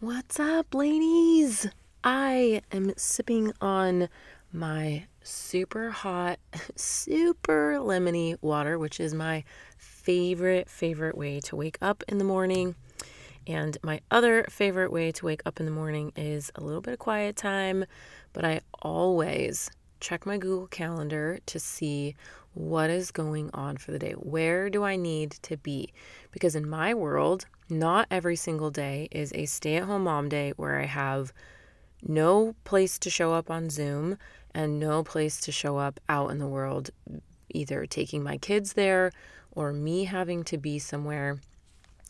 What's up, ladies? I am sipping on my super hot, super lemony water, which is my favorite, favorite way to wake up in the morning. And my other favorite way to wake up in the morning is a little bit of quiet time, but I always check my Google Calendar to see what is going on for the day. Where do I need to be? Because in my world, not every single day is a stay at home mom day where I have no place to show up on Zoom and no place to show up out in the world, either taking my kids there or me having to be somewhere.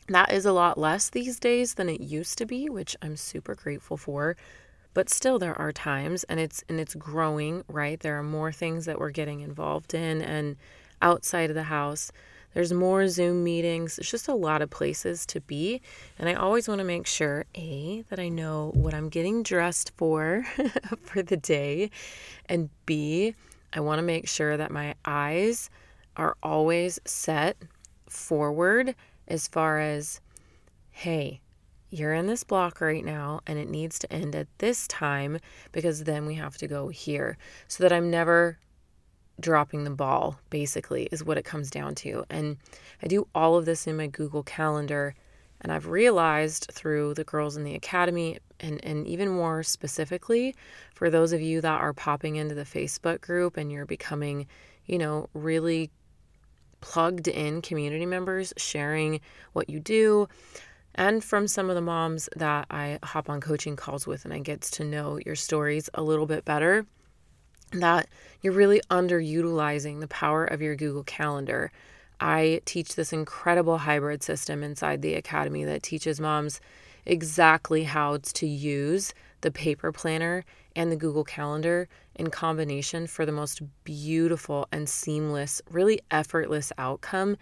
That is a lot less these days than it used to be, which I'm super grateful for. But still there are times and it's and it's growing, right? There are more things that we're getting involved in and outside of the house. There's more Zoom meetings. it's just a lot of places to be. And I always want to make sure, A, that I know what I'm getting dressed for for the day. And B, I want to make sure that my eyes are always set forward as far as, hey, you're in this block right now and it needs to end at this time because then we have to go here so that I'm never dropping the ball, basically, is what it comes down to. And I do all of this in my Google Calendar. And I've realized through the girls in the academy, and, and even more specifically, for those of you that are popping into the Facebook group and you're becoming, you know, really plugged in community members sharing what you do. And from some of the moms that I hop on coaching calls with and I get to know your stories a little bit better that you're really underutilizing the power of your Google Calendar. I teach this incredible hybrid system inside the academy that teaches moms exactly how to use the paper planner and the Google Calendar in combination for the most beautiful and seamless, really effortless outcome.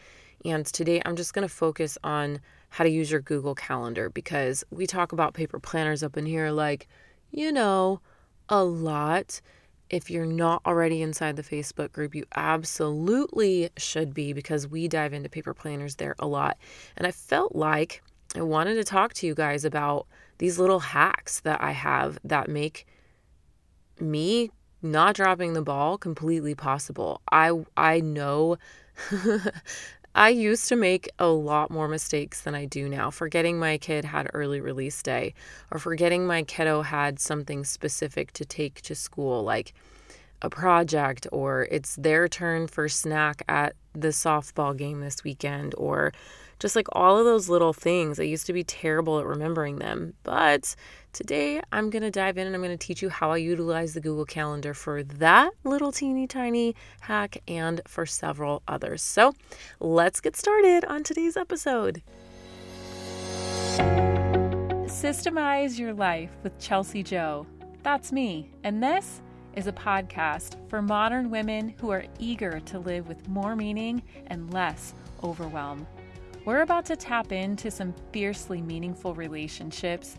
And today I'm just going to focus on how to use your Google Calendar because we talk about paper planners up in here like, you know, a lot if you're not already inside the Facebook group, you absolutely should be because we dive into paper planners there a lot. And I felt like I wanted to talk to you guys about these little hacks that I have that make me not dropping the ball completely possible. I I know I used to make a lot more mistakes than I do now. Forgetting my kid had early release day or forgetting my kiddo had something specific to take to school, like a project, or it's their turn for snack at the softball game this weekend, or just like all of those little things. I used to be terrible at remembering them. But today I'm going to dive in and I'm going to teach you how I utilize the Google Calendar for that little teeny tiny hack and for several others. So let's get started on today's episode. Systemize Your Life with Chelsea Joe. That's me. And this is a podcast for modern women who are eager to live with more meaning and less overwhelm. We're about to tap into some fiercely meaningful relationships,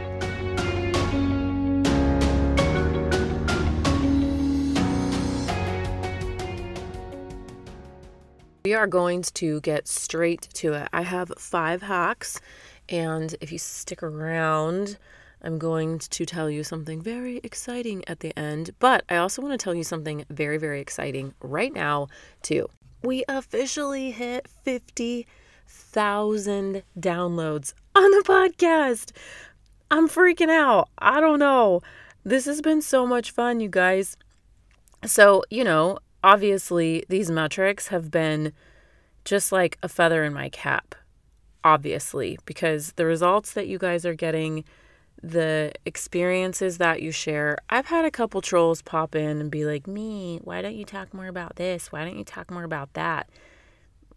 We are going to get straight to it. I have five hacks, and if you stick around, I'm going to tell you something very exciting at the end. But I also want to tell you something very, very exciting right now, too. We officially hit 50,000 downloads on the podcast. I'm freaking out. I don't know. This has been so much fun, you guys. So, you know, obviously these metrics have been just like a feather in my cap, obviously, because the results that you guys are getting, the experiences that you share. I've had a couple trolls pop in and be like, Me, why don't you talk more about this? Why don't you talk more about that?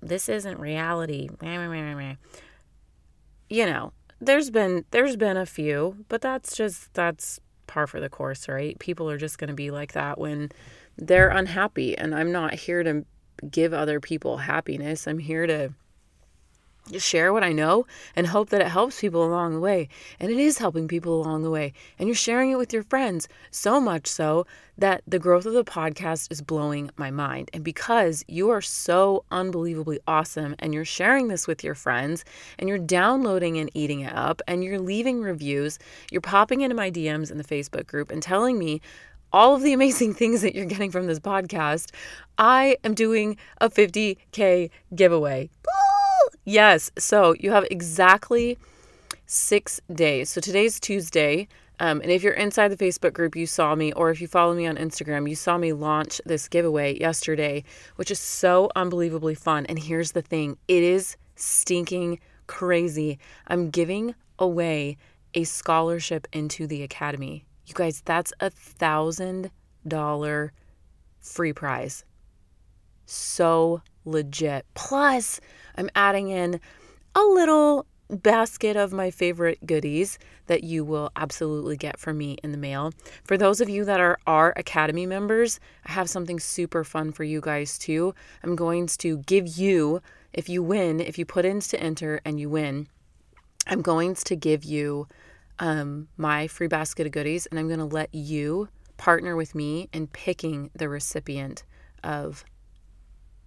This isn't reality. You know, there's been there's been a few, but that's just that's par for the course, right? People are just going to be like that when they're unhappy. And I'm not here to give other people happiness. I'm here to share what I know and hope that it helps people along the way. And it is helping people along the way. And you're sharing it with your friends, so much so that the growth of the podcast is blowing my mind. And because you are so unbelievably awesome and you're sharing this with your friends and you're downloading and eating it up and you're leaving reviews, you're popping into my DMs in the Facebook group and telling me all of the amazing things that you're getting from this podcast, I am doing a 50K giveaway. Yes. So you have exactly six days. So today's Tuesday. Um, and if you're inside the Facebook group, you saw me, or if you follow me on Instagram, you saw me launch this giveaway yesterday, which is so unbelievably fun. And here's the thing it is stinking crazy. I'm giving away a scholarship into the academy. You guys, that's a thousand dollar free prize. So legit. Plus, I'm adding in a little basket of my favorite goodies that you will absolutely get from me in the mail. For those of you that are our Academy members, I have something super fun for you guys too. I'm going to give you, if you win, if you put in to enter and you win, I'm going to give you um, my free basket of goodies and I'm going to let you partner with me in picking the recipient of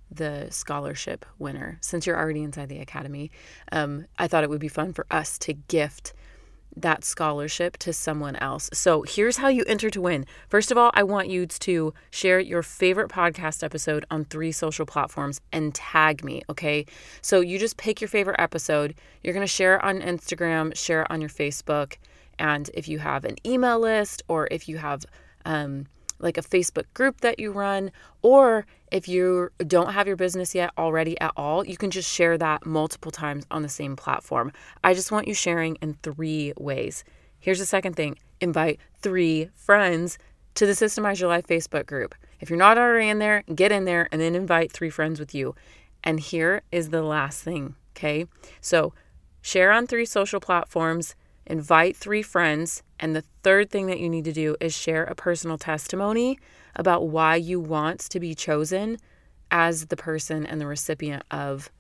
the scholarship winner. Since you're already inside the academy, um, I thought it would be fun for us to gift that scholarship to someone else. So here's how you enter to win. First of all, I want you to share your favorite podcast episode on three social platforms and tag me, okay? So you just pick your favorite episode. You're going to share it on Instagram, share it on your Facebook, and if you have an email list or if you have um, like a Facebook group that you run, or if you don't have your business yet already at all, you can just share that multiple times on the same platform. I just want you sharing in three ways. Here's the second thing invite three friends to the Systemize Your Life Facebook group. If you're not already in there, get in there and then invite three friends with you. And here is the last thing, okay? So share on three social platforms invite three friends. And the third thing that you need to do is share a personal testimony about why you want to be chosen as the person and the recipient of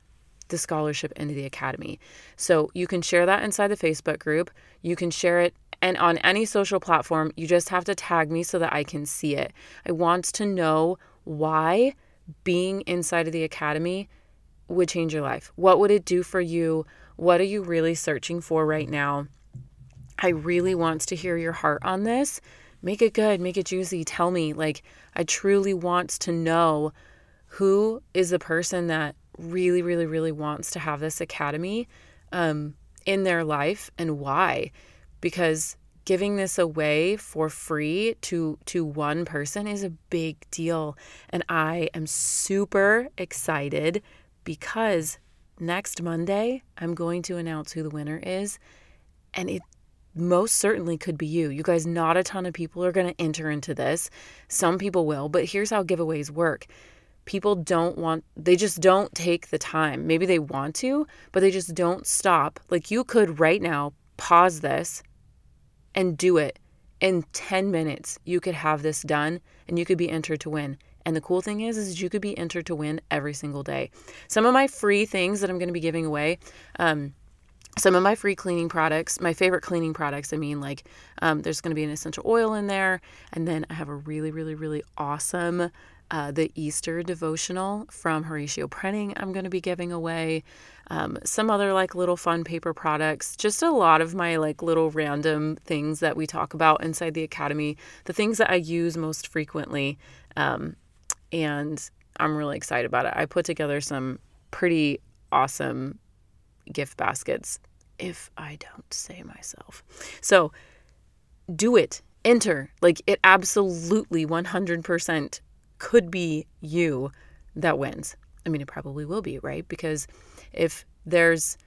the scholarship into the academy. So you can share that inside the Facebook group. You can share it and on any social platform, you just have to tag me so that I can see it. I want to know why being inside of the academy would change your life. What would it do for you? What are you really searching for right now? I really want to hear your heart on this. Make it good, make it juicy. Tell me, like, I truly want to know who is the person that really, really, really wants to have this academy um, in their life and why. Because giving this away for free to to one person is a big deal and I am super excited because next Monday I'm going to announce who the winner is and it most certainly could be you. You guys, not a ton of people are going to enter into this. Some people will, but here's how giveaways work. People don't want, they just don't take the time. Maybe they want to, but they just don't stop. Like you could right now pause this and do it. In 10 minutes, you could have this done and you could be entered to win. And the cool thing is, is you could be entered to win every single day. Some of my free things that I'm going to be giving away, um, some of my free cleaning products, my favorite cleaning products, I mean, like um, there's going to be an essential oil in there. And then I have a really, really, really awesome uh, the Easter devotional from Horatio Prenning, I'm going to be giving away. Um, some other like little fun paper products, just a lot of my like little random things that we talk about inside the academy, the things that I use most frequently. Um, and I'm really excited about it. I put together some pretty awesome gift baskets if I don't say myself. So do it. Enter. Like it absolutely 100% could be you that wins. I mean, it probably will be, right? Because if there's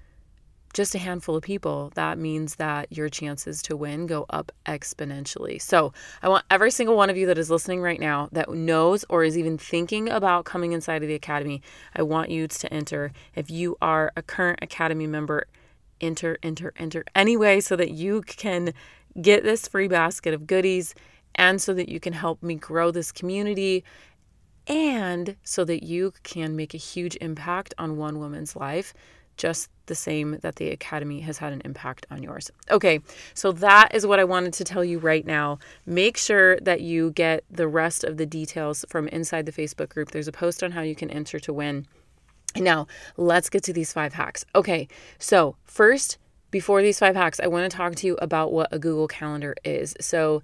just a handful of people, that means that your chances to win go up exponentially. So, I want every single one of you that is listening right now that knows or is even thinking about coming inside of the academy, I want you to enter. If you are a current academy member, enter, enter, enter anyway so that you can get this free basket of goodies and so that you can help me grow this community and so that you can make a huge impact on one woman's life just the same that the Academy has had an impact on yours. Okay, so that is what I wanted to tell you right now. Make sure that you get the rest of the details from inside the Facebook group. There's a post on how you can enter to win. Now, let's get to these five hacks. Okay, so first, before these five hacks, I want to talk to you about what a Google Calendar is. So,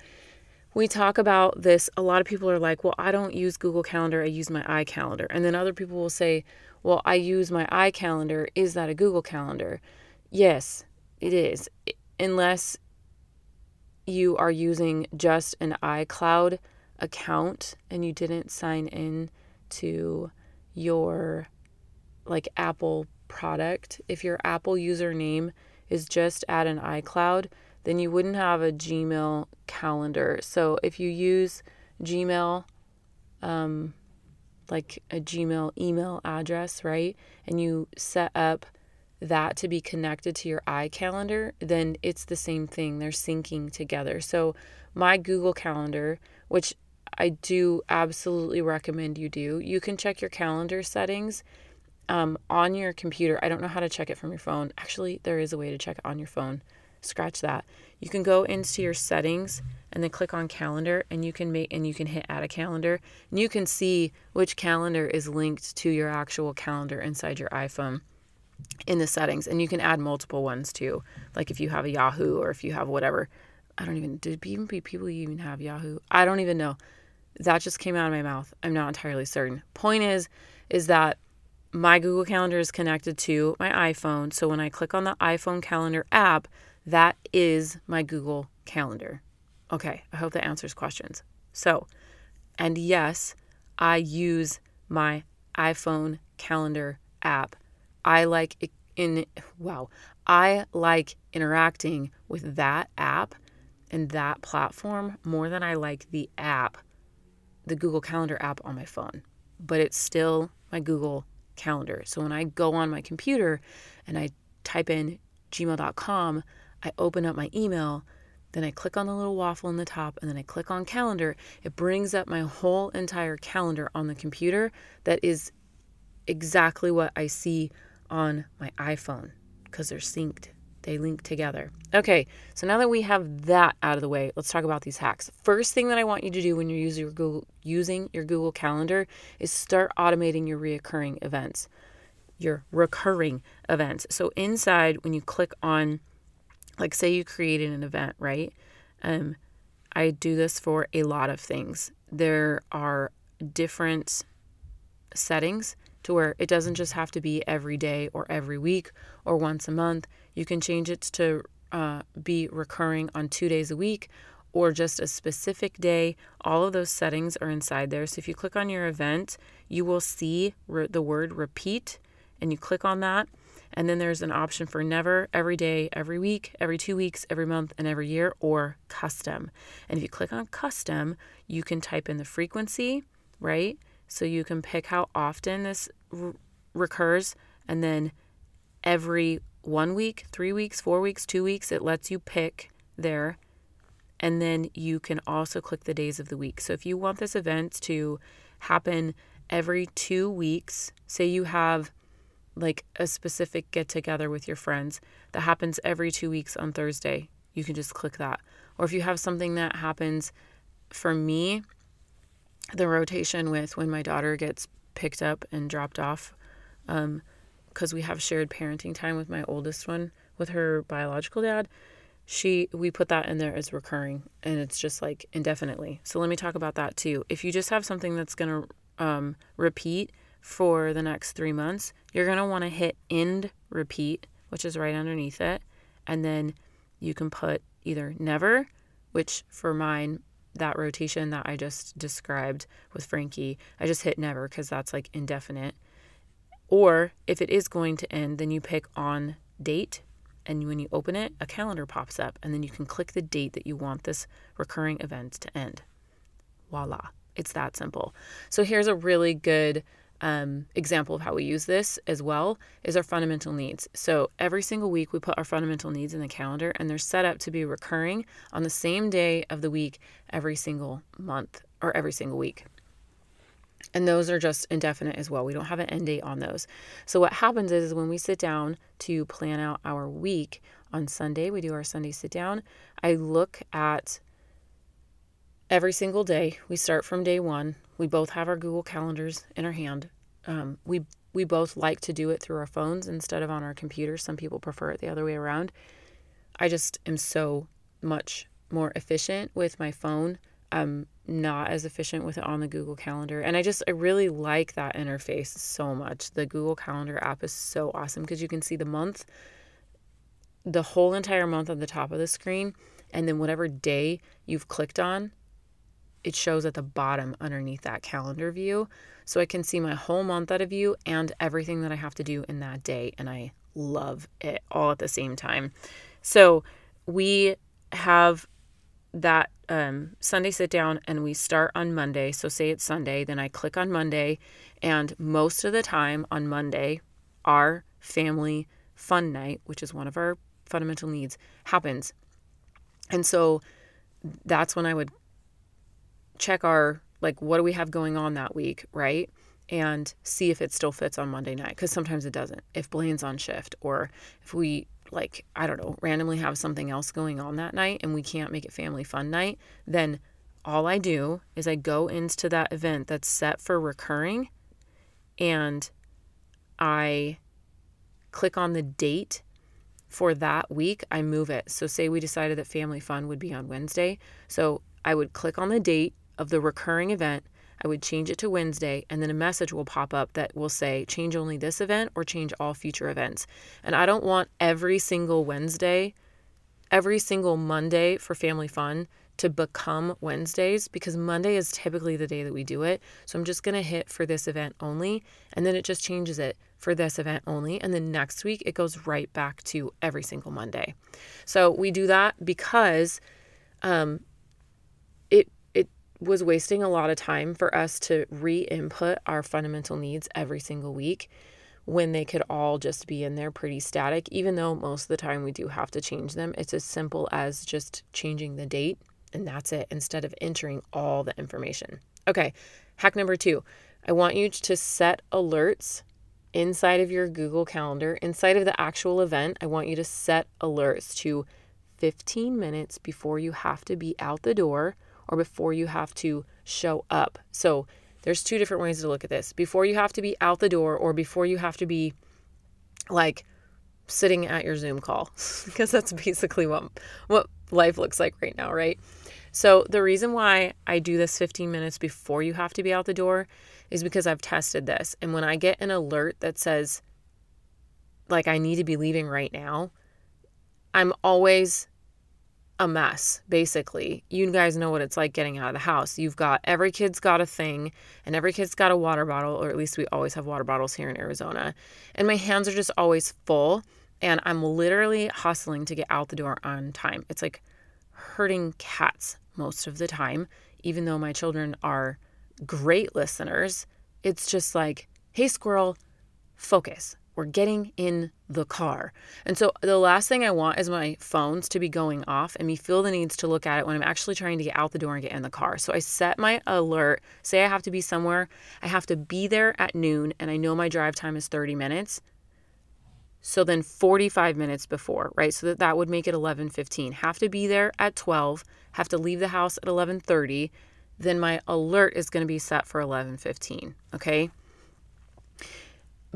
we talk about this. A lot of people are like, well, I don't use Google Calendar, I use my iCalendar. And then other people will say, well, I use my iCalendar. Is that a Google Calendar? Yes, it is. Unless you are using just an iCloud account and you didn't sign in to your like Apple product. If your Apple username is just at an iCloud, then you wouldn't have a Gmail calendar. So if you use Gmail, um, like a Gmail email address, right? And you set up that to be connected to your iCalendar, then it's the same thing. They're syncing together. So, my Google Calendar, which I do absolutely recommend you do, you can check your calendar settings um, on your computer. I don't know how to check it from your phone. Actually, there is a way to check it on your phone. Scratch that. You can go into your settings and then click on calendar and you can make and you can hit add a calendar and you can see which calendar is linked to your actual calendar inside your iPhone in the settings. And you can add multiple ones too like if you have a Yahoo or if you have whatever. I don't even did even people even have Yahoo? I don't even know. That just came out of my mouth. I'm not entirely certain. Point is is that my Google Calendar is connected to my iPhone. So when I click on the iPhone calendar app that is my Google Calendar Okay, I hope that answers questions. So, and yes, I use my iPhone calendar app. I like it in wow, I like interacting with that app and that platform more than I like the app, the Google Calendar app on my phone. But it's still my Google Calendar. So when I go on my computer and I type in gmail.com, I open up my email then I click on the little waffle in the top and then I click on calendar. It brings up my whole entire calendar on the computer that is exactly what I see on my iPhone because they're synced. They link together. Okay, so now that we have that out of the way, let's talk about these hacks. First thing that I want you to do when you're using your Google, using your Google Calendar is start automating your reoccurring events, your recurring events. So inside, when you click on like say you created an event, right? Um, I do this for a lot of things. There are different settings to where it doesn't just have to be every day or every week or once a month. You can change it to uh, be recurring on two days a week or just a specific day. All of those settings are inside there. So if you click on your event, you will see re- the word repeat and you click on that and then there's an option for never, every day, every week, every two weeks, every month, and every year, or custom. And if you click on custom, you can type in the frequency, right? So you can pick how often this r- recurs, and then every one week, three weeks, four weeks, two weeks, it lets you pick there. And then you can also click the days of the week. So if you want this event to happen every two weeks, say you have like a specific get together with your friends that happens every two weeks on Thursday, you can just click that. Or if you have something that happens for me, the rotation with when my daughter gets picked up and dropped off, because um, we have shared parenting time with my oldest one with her biological dad. She we put that in there as recurring and it's just like indefinitely. So let me talk about that too. If you just have something that's gonna um, repeat for the next three months, you're going to want to hit end repeat, which is right underneath it. And then you can put either never, which for mine, that rotation that I just described with Frankie, I just hit never because that's like indefinite. Or if it is going to end, then you pick on date. And when you open it, a calendar pops up. And then you can click the date that you want this recurring event to end. Voila. It's that simple. So here's a really good um, example of how we use this as well is our fundamental needs. So every single week we put our fundamental needs in the calendar and they're set up to be recurring on the same day of the week every single month or every single week. And those are just indefinite as well. We don't have an end date on those. So what happens is, is when we sit down to plan out our week on Sunday, we do our Sunday sit down. I look at every single day. We start from day one. We both have our Google calendars in our hand. Um, we we both like to do it through our phones instead of on our computers. Some people prefer it the other way around. I just am so much more efficient with my phone. I'm not as efficient with it on the Google Calendar. And I just, I really like that interface so much. The Google Calendar app is so awesome because you can see the month, the whole entire month on the top of the screen. And then whatever day you've clicked on, it shows at the bottom underneath that calendar view. So I can see my whole month at a view and everything that I have to do in that day. And I love it all at the same time. So we have that um, Sunday sit down and we start on Monday. So say it's Sunday, then I click on Monday. And most of the time on Monday, our family fun night, which is one of our fundamental needs, happens. And so that's when I would check our like what do we have going on that week, right? And see if it still fits on Monday night because sometimes it doesn't. If Blaine's on shift or if we like I don't know, randomly have something else going on that night and we can't make it family fun night, then all I do is I go into that event that's set for recurring and I click on the date for that week, I move it. So, say we decided that family fun would be on Wednesday. So, I would click on the date of the recurring event. I would change it to Wednesday, and then a message will pop up that will say change only this event or change all future events. And I don't want every single Wednesday, every single Monday for family fun to become Wednesdays because Monday is typically the day that we do it. So I'm just going to hit for this event only, and then it just changes it for this event only. And then next week, it goes right back to every single Monday. So we do that because um, was wasting a lot of time for us to re input our fundamental needs every single week when they could all just be in there pretty static. Even though most of the time we do have to change them, it's as simple as just changing the date and that's it instead of entering all the information. Okay, hack number two I want you to set alerts inside of your Google Calendar, inside of the actual event. I want you to set alerts to 15 minutes before you have to be out the door or before you have to show up. So there's two different ways to look at this. Before you have to be out the door or before you have to be like sitting at your Zoom call because that's basically what what life looks like right now, right? So the reason why I do this 15 minutes before you have to be out the door is because I've tested this. And when I get an alert that says like I need to be leaving right now, I'm always a mess, basically. You guys know what it's like getting out of the house. You've got every kid's got a thing, and every kid's got a water bottle, or at least we always have water bottles here in Arizona. And my hands are just always full, and I'm literally hustling to get out the door on time. It's like hurting cats most of the time, even though my children are great listeners. It's just like, hey, squirrel, focus we're getting in the car. And so the last thing I want is my phones to be going off and me feel the needs to look at it when I'm actually trying to get out the door and get in the car. So I set my alert, say I have to be somewhere, I have to be there at noon and I know my drive time is 30 minutes. So then 45 minutes before, right? So that that would make it 11:15. Have to be there at 12, have to leave the house at 11:30, then my alert is going to be set for 11:15, okay?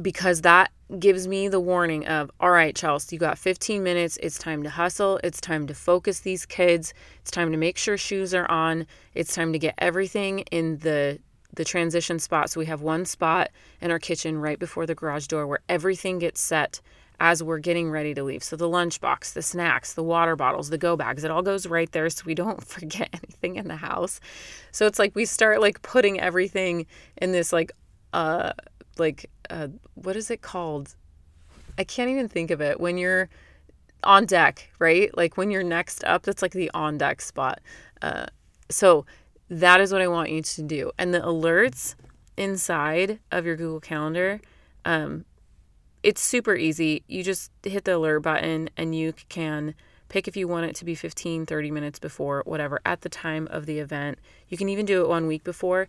Because that gives me the warning of all right chelsea you got 15 minutes. It's time to hustle. It's time to focus these kids. It's time to make sure shoes are on. It's time to get everything in the the transition spot. So we have one spot in our kitchen right before the garage door where everything gets set as we're getting ready to leave. So the lunchbox the snacks the water bottles the go bags it all goes right there so we don't forget anything in the house. So it's like we start like putting everything in this like uh like uh, what is it called? I can't even think of it. When you're on deck, right? Like when you're next up, that's like the on deck spot. Uh, so that is what I want you to do. And the alerts, inside of your Google Calendar, um, it's super easy. You just hit the alert button and you can pick if you want it to be 15, 30 minutes before, whatever, at the time of the event. You can even do it one week before.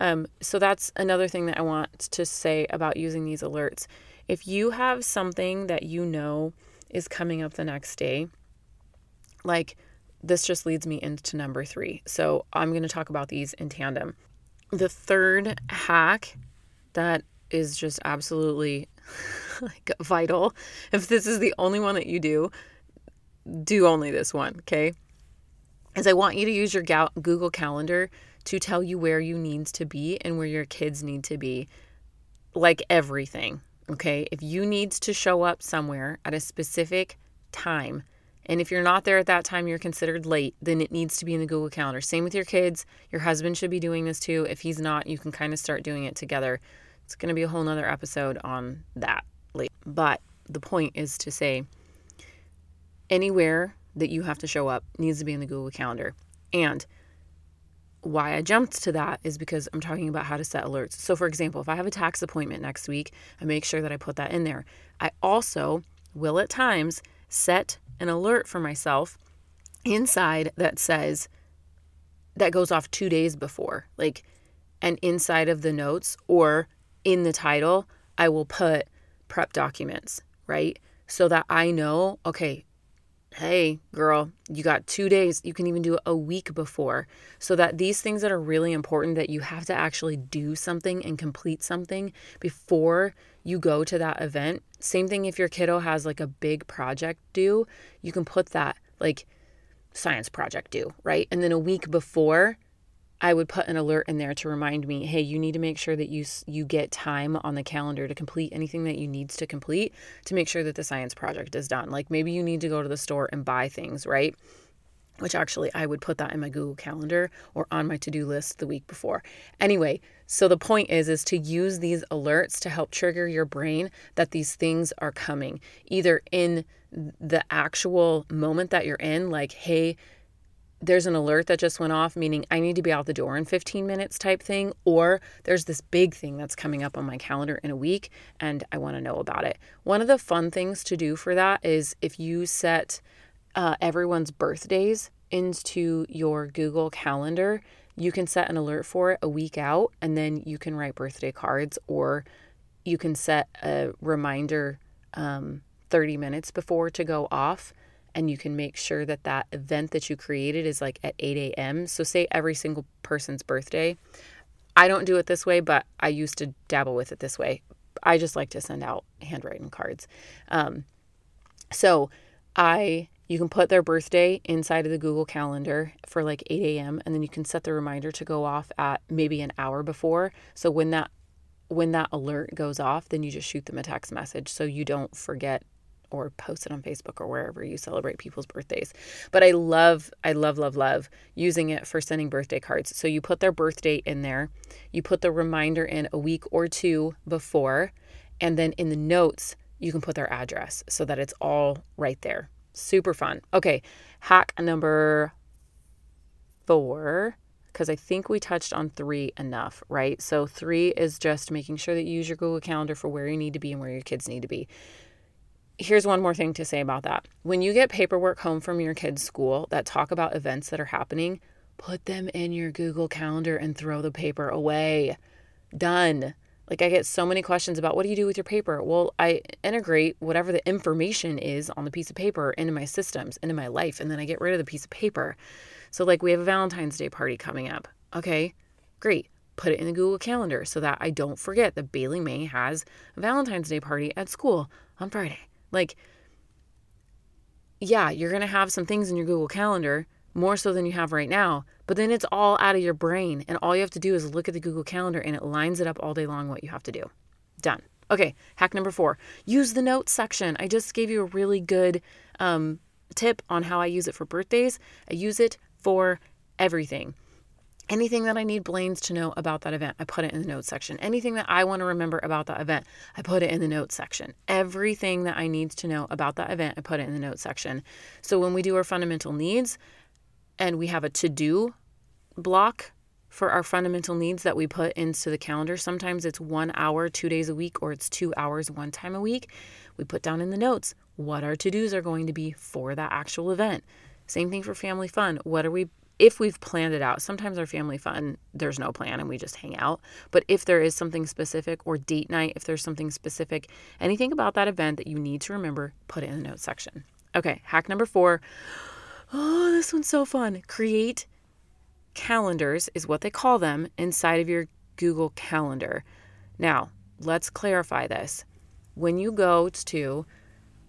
Um, so that's another thing that I want to say about using these alerts. If you have something that you know is coming up the next day, like this just leads me into number three. So I'm going to talk about these in tandem. The third hack that is just absolutely like vital. If this is the only one that you do, do only this one, okay? Is I want you to use your Google Calendar to tell you where you need to be and where your kids need to be. Like everything, okay? If you need to show up somewhere at a specific time, and if you're not there at that time, you're considered late, then it needs to be in the Google Calendar. Same with your kids. Your husband should be doing this too. If he's not, you can kind of start doing it together. It's going to be a whole nother episode on that late. But the point is to say anywhere that you have to show up needs to be in the Google Calendar. And why I jumped to that is because I'm talking about how to set alerts. So, for example, if I have a tax appointment next week, I make sure that I put that in there. I also will at times set an alert for myself inside that says that goes off two days before, like, and inside of the notes or in the title, I will put prep documents, right? So that I know, okay, hey, girl, you got two days. You can even do it a week before. So that these things that are really important that you have to actually do something and complete something before you go to that event. Same thing if your kiddo has like a big project due, you can put that like science project due, right? And then a week before, I would put an alert in there to remind me, hey, you need to make sure that you you get time on the calendar to complete anything that you needs to complete to make sure that the science project is done. Like maybe you need to go to the store and buy things, right? Which actually I would put that in my Google Calendar or on my to-do list the week before. Anyway, so the point is is to use these alerts to help trigger your brain that these things are coming, either in the actual moment that you're in, like, hey, there's an alert that just went off, meaning I need to be out the door in 15 minutes type thing, or there's this big thing that's coming up on my calendar in a week and I want to know about it. One of the fun things to do for that is if you set uh, everyone's birthdays into your Google Calendar, you can set an alert for it a week out and then you can write birthday cards or you can set a reminder um, 30 minutes before to go off and you can make sure that that event that you created is like at 8 a.m. So, say every single person's birthday. I don't do it this way, but I used to dabble with it this way. I just like to send out handwritten cards. Um, so, I you can put their birthday inside of the Google Calendar for like 8 a.m. and then you can set the reminder to go off at maybe an hour before. So when that when that alert goes off, then you just shoot them a text message so you don't forget or post it on Facebook or wherever you celebrate people's birthdays. But I love, I love, love, love using it for sending birthday cards. So you put their birthday in there, you put the reminder in a week or two before, and then in the notes, you can put their address so that it's all right there. Super fun. Okay, hack number four because I think we touched on three enough, right? So, three is just making sure that you use your Google Calendar for where you need to be and where your kids need to be here's one more thing to say about that. When you get paperwork home from your kids' school that talk about events that are happening, put them in your Google Calendar and throw the paper away. Done. Like, I get so many questions about what do you do with your paper? Well, I integrate whatever the information is on the piece of paper into my systems, into my life, and then I get rid of the piece of paper. So, like, we have a Valentine's Day party coming up. Okay, great. Put it in the Google Calendar so that I don't forget that Bailey May has a Valentine's Day party at school on Friday. Like, yeah, you're going to have some things in your Google Calendar more so than you have right now, but then it's all out of your brain. And all you have to do is look at the Google Calendar and it lines it up all day long what you have to do. Done. Okay, hack number four use the notes section. I just gave you a really good um, tip on how I use it for birthdays. I use it for everything. Anything that I need Blaine's to know about that event, I put it in the notes section. Anything that I want to remember about that event, I put it in the notes section. Everything that I need to know about that event, I put it in the notes section. So when we do our fundamental needs and we have a to do block for our fundamental needs that we put into the calendar. Sometimes it's one hour, two days a week, or it's two hours, one time a week. We put down in the notes what our to dos are going to be for that actual event. Same thing for family fun. What are we, if we've planned it out? Sometimes our family fun, there's no plan and we just hang out. But if there is something specific or date night, if there's something specific, anything about that event that you need to remember, put it in the notes section. Okay, hack number four. Oh, this one's so fun. Create calendars, is what they call them, inside of your Google Calendar. Now, let's clarify this. When you go to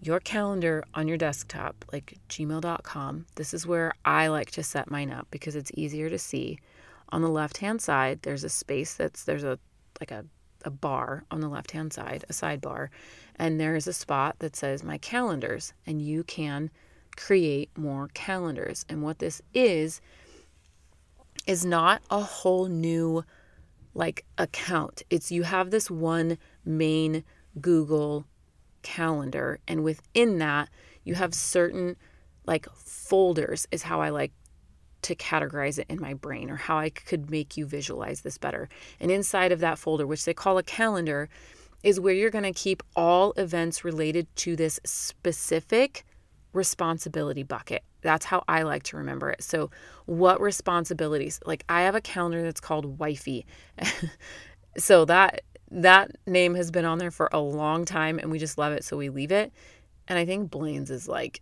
your calendar on your desktop, like gmail.com, this is where I like to set mine up because it's easier to see. On the left hand side, there's a space that's there's a like a, a bar on the left hand side, a sidebar, and there is a spot that says my calendars, and you can create more calendars. And what this is, is not a whole new like account. It's you have this one main Google calendar and within that you have certain like folders is how I like to categorize it in my brain or how I could make you visualize this better. And inside of that folder, which they call a calendar, is where you're going to keep all events related to this specific responsibility bucket. That's how I like to remember it. So, what responsibilities? Like I have a calendar that's called Wifey. so that that name has been on there for a long time and we just love it so we leave it. And I think Blaine's is like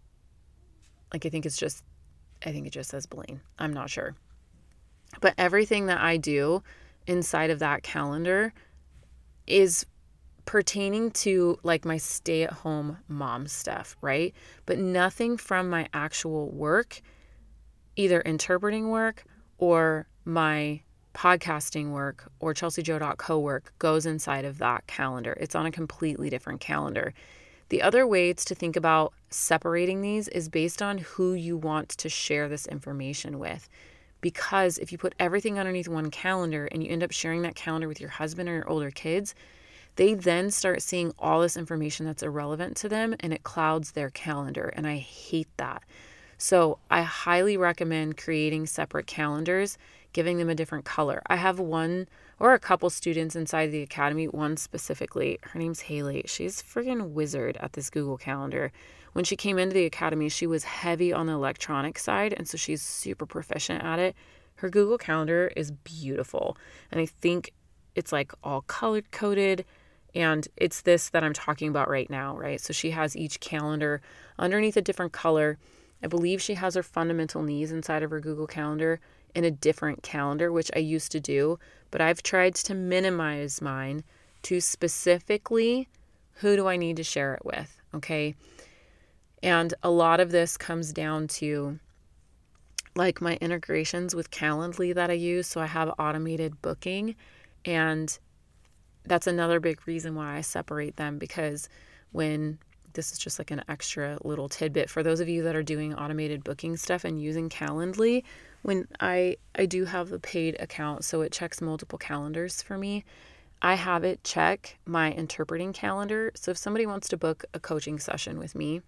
like I think it's just I think it just says Blaine. I'm not sure. But everything that I do inside of that calendar is pertaining to like my stay at home mom stuff, right? But nothing from my actual work, either interpreting work or my podcasting work or chelseajoe.co work goes inside of that calendar. It's on a completely different calendar. The other ways to think about separating these is based on who you want to share this information with. Because if you put everything underneath one calendar and you end up sharing that calendar with your husband or your older kids, they then start seeing all this information that's irrelevant to them and it clouds their calendar. And I hate that. So I highly recommend creating separate calendars, giving them a different color. I have one or a couple students inside the academy, one specifically. Her name's Haley. She's friggin' wizard at this Google Calendar. When she came into the academy, she was heavy on the electronic side, and so she's super proficient at it. Her Google Calendar is beautiful, and I think it's like all color coded. And it's this that I'm talking about right now, right? So she has each calendar underneath a different color. I believe she has her fundamental needs inside of her Google Calendar in a different calendar, which I used to do, but I've tried to minimize mine to specifically who do I need to share it with, okay? And a lot of this comes down to like my integrations with Calendly that I use. So I have automated booking and that's another big reason why I separate them because when this is just like an extra little tidbit for those of you that are doing automated booking stuff and using Calendly, when I I do have the paid account so it checks multiple calendars for me. I have it check my interpreting calendar. So if somebody wants to book a coaching session with me,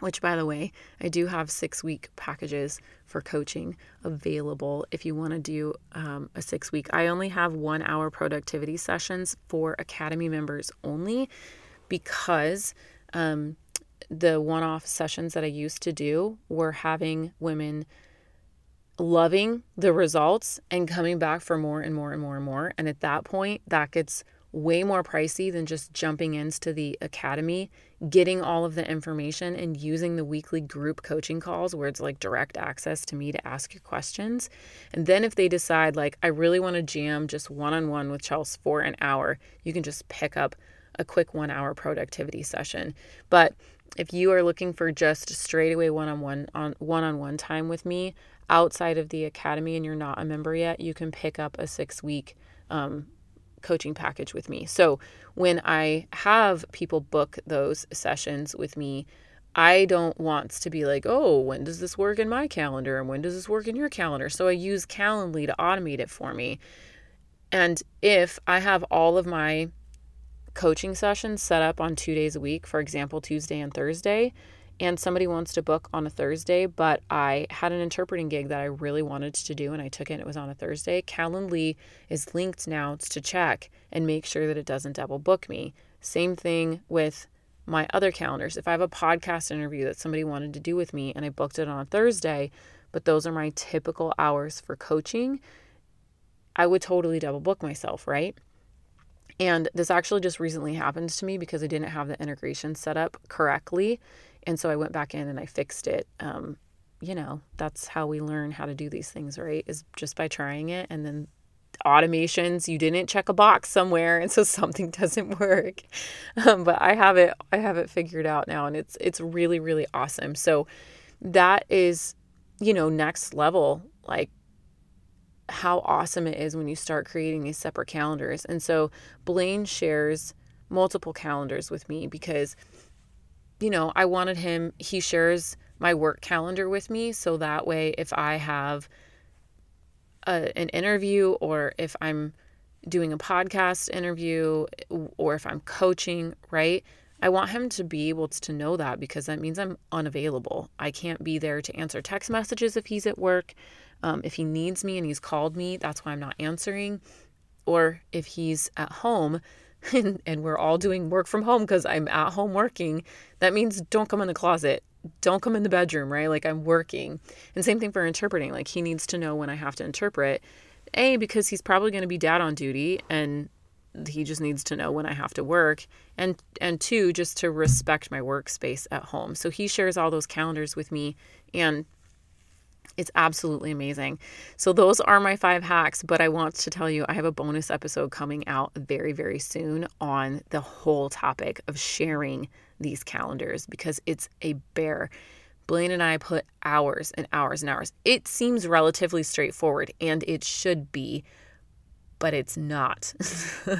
which by the way, I do have six week packages for coaching available if you want to do um, a six week. I only have one hour productivity sessions for Academy members only because um, the one off sessions that I used to do were having women loving the results and coming back for more and more and more and more. And at that point, that gets way more pricey than just jumping into the academy, getting all of the information and using the weekly group coaching calls where it's like direct access to me to ask your questions. And then if they decide like I really want to jam just one-on-one with Chelsea for an hour, you can just pick up a quick 1-hour productivity session. But if you are looking for just straight away one-on-one on one-on-one time with me outside of the academy and you're not a member yet, you can pick up a 6-week um, coaching package with me. So when I have people book those sessions with me, I don't want to be like, oh, when does this work in my calendar? And when does this work in your calendar? So I use Calendly to automate it for me. And if I have all of my coaching sessions set up on two days a week, for example, Tuesday and Thursday, and somebody wants to book on a Thursday, but I had an interpreting gig that I really wanted to do and I took it and it was on a Thursday, Calendly is linked now to check and make sure that it doesn't double book me. Same thing with my other calendars. If I have a podcast interview that somebody wanted to do with me and I booked it on a Thursday, but those are my typical hours for coaching, I would totally double book myself, right? And this actually just recently happened to me because I didn't have the integration set up correctly. And so I went back in and I fixed it. Um, you know, that's how we learn how to do these things, right? Is just by trying it and then automations you didn't check a box somewhere and so something doesn't work um, but i have it i have it figured out now and it's it's really really awesome so that is you know next level like how awesome it is when you start creating these separate calendars. And so Blaine shares multiple calendars with me because, you know, I wanted him, he shares my work calendar with me. So that way, if I have a, an interview or if I'm doing a podcast interview or if I'm coaching, right? I want him to be able to know that because that means I'm unavailable. I can't be there to answer text messages if he's at work. Um, if he needs me and he's called me, that's why I'm not answering. Or if he's at home and, and we're all doing work from home because I'm at home working, that means don't come in the closet. Don't come in the bedroom, right? Like I'm working. And same thing for interpreting. Like he needs to know when I have to interpret. A, because he's probably going to be dad on duty and he just needs to know when I have to work and and two just to respect my workspace at home. So he shares all those calendars with me and it's absolutely amazing. So, those are my five hacks, but I want to tell you I have a bonus episode coming out very, very soon on the whole topic of sharing these calendars because it's a bear. Blaine and I put hours and hours and hours. It seems relatively straightforward, and it should be, but it's not.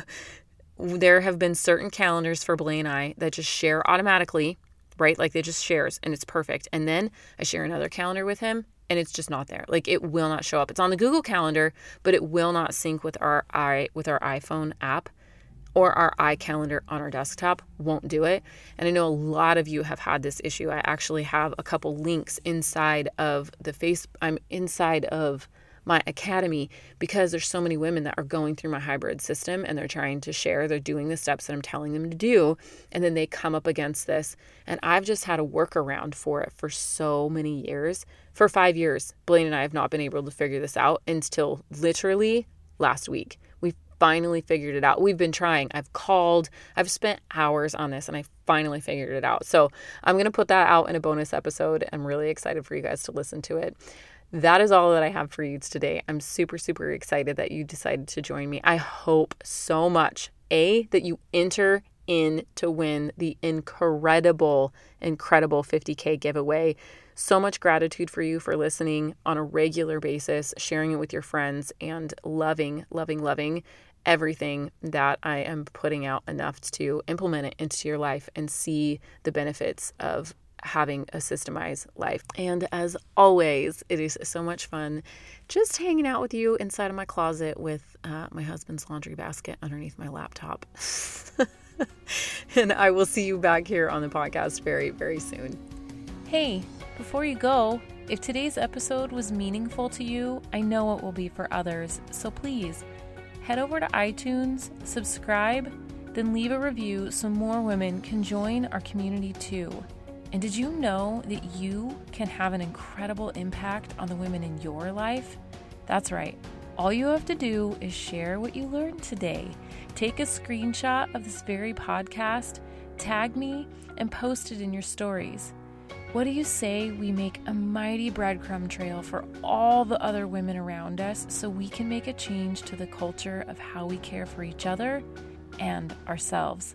there have been certain calendars for Blaine and I that just share automatically, right? Like they just shares and it's perfect. And then I share another calendar with him and it's just not there. Like it will not show up. It's on the Google Calendar, but it will not sync with our i with our iPhone app or our iCalendar on our desktop won't do it. And I know a lot of you have had this issue. I actually have a couple links inside of the face I'm inside of my academy because there's so many women that are going through my hybrid system and they're trying to share, they're doing the steps that I'm telling them to do, and then they come up against this. And I've just had a workaround for it for so many years. For five years, Blaine and I have not been able to figure this out until literally last week. We finally figured it out. We've been trying. I've called, I've spent hours on this, and I finally figured it out. So I'm going to put that out in a bonus episode. I'm really excited for you guys to listen to it that is all that I have for you today. I'm super, super excited that you decided to join me. I hope so much, A, that you enter in to win the incredible, incredible 50K giveaway. So much gratitude for you for listening on a regular basis, sharing it with your friends, and loving, loving, loving everything that I am putting out enough to implement it into your life and see the benefits of having a systemized life. And as always, it is so much fun just hanging out with you inside of my closet with uh, my husband's laundry basket underneath my laptop. and I will see you back here on the podcast very, very soon. Hey, before you go, if today's episode was meaningful to you, I know it will be for others. So please head over to iTunes, subscribe, then leave a review so more women can join our community too. And did you know that you can have an incredible impact on the women in your life? That's right. All you have to do is share what you learned today. Take a screenshot of this very podcast, tag me, and post it in your stories. What do you say we make a mighty breadcrumb trail for all the other women around us so we can make a change to the culture of how we care for each other and ourselves?